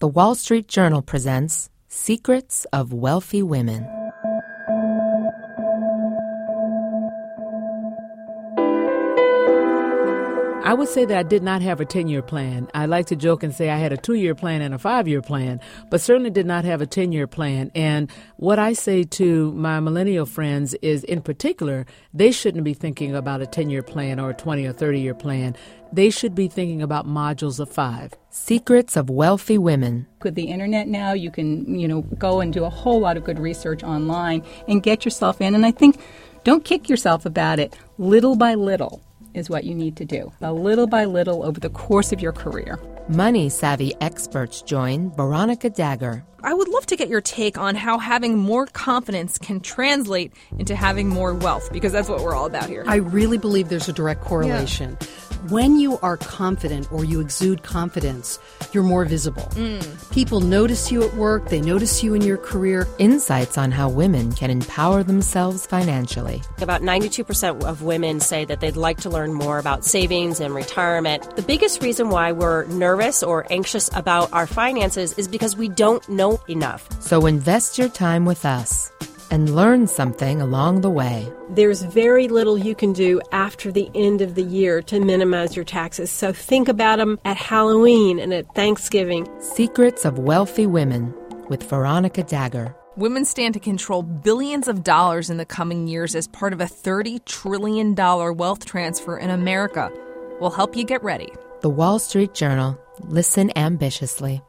The Wall Street Journal presents Secrets of Wealthy Women. I would say that I did not have a 10 year plan. I like to joke and say I had a two year plan and a five year plan, but certainly did not have a 10 year plan. And what I say to my millennial friends is, in particular, they shouldn't be thinking about a 10 year plan or a 20 or 30 year plan. They should be thinking about modules of five. Secrets of Wealthy Women. With the internet now, you can, you know, go and do a whole lot of good research online and get yourself in. And I think don't kick yourself about it. Little by little is what you need to do, a little by little over the course of your career. Money savvy experts join Veronica Dagher. I would love to get your take on how having more confidence can translate into having more wealth, because that's what we're all about here. I really believe there's a direct correlation. Yeah. When you are confident or you exude confidence, you're more visible. Mm. People notice you at work, they notice you in your career. Insights on how women can empower themselves financially. About 92% of women say that they'd like to learn more about savings and retirement. The biggest reason why we're nervous or anxious about our finances is because we don't know enough. So invest your time with us and learn something along the way. There's very little you can do after the end of the year to minimize your taxes, so think about them at Halloween and at Thanksgiving. Secrets of Wealthy Women with Veronica Dagher. Women stand to control billions of dollars in the coming years as part of a $30 trillion wealth transfer in America. We'll help you get ready. The Wall Street Journal. Listen ambitiously.